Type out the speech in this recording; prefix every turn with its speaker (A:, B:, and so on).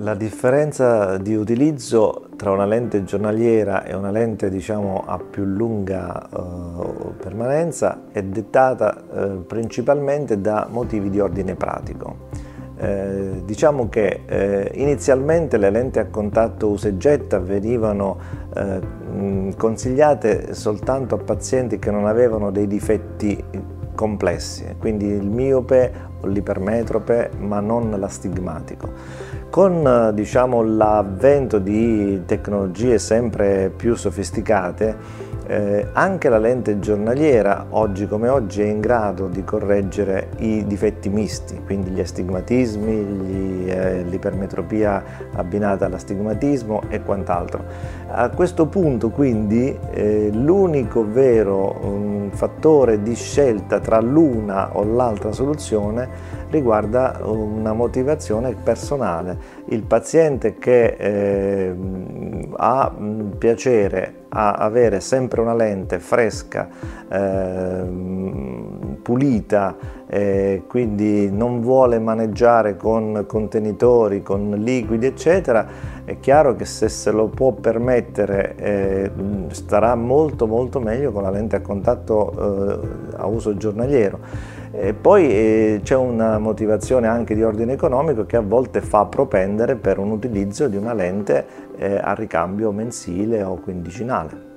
A: La differenza di utilizzo tra una lente giornaliera e una lente diciamo, a più lunga eh, permanenza è dettata eh, principalmente da motivi di ordine pratico. Eh, diciamo che eh, inizialmente le lenti a contatto usa e getta venivano eh, consigliate soltanto a pazienti che non avevano dei difetti complessi, quindi il miope o l'ipermetrope ma non l'astigmatico. Con diciamo, l'avvento di tecnologie sempre più sofisticate eh, anche la lente giornaliera, oggi come oggi, è in grado di correggere i difetti misti, quindi gli astigmatismi, eh, l'ipermetropia abbinata all'astigmatismo e quant'altro. A questo punto quindi eh, l'unico vero um, fattore di scelta tra l'una o l'altra soluzione riguarda una motivazione personale. Il paziente che ehm, ha piacere a avere sempre una lente fresca, eh, pulita, eh, quindi non vuole maneggiare con contenitori, con liquidi eccetera, è chiaro che se se lo può permettere eh, starà molto molto meglio con la lente a contatto eh, a uso giornaliero. E poi eh, c'è una motivazione anche di ordine economico che a volte fa propendere per un utilizzo di una lente eh, a ricambio mensile o quindicinale.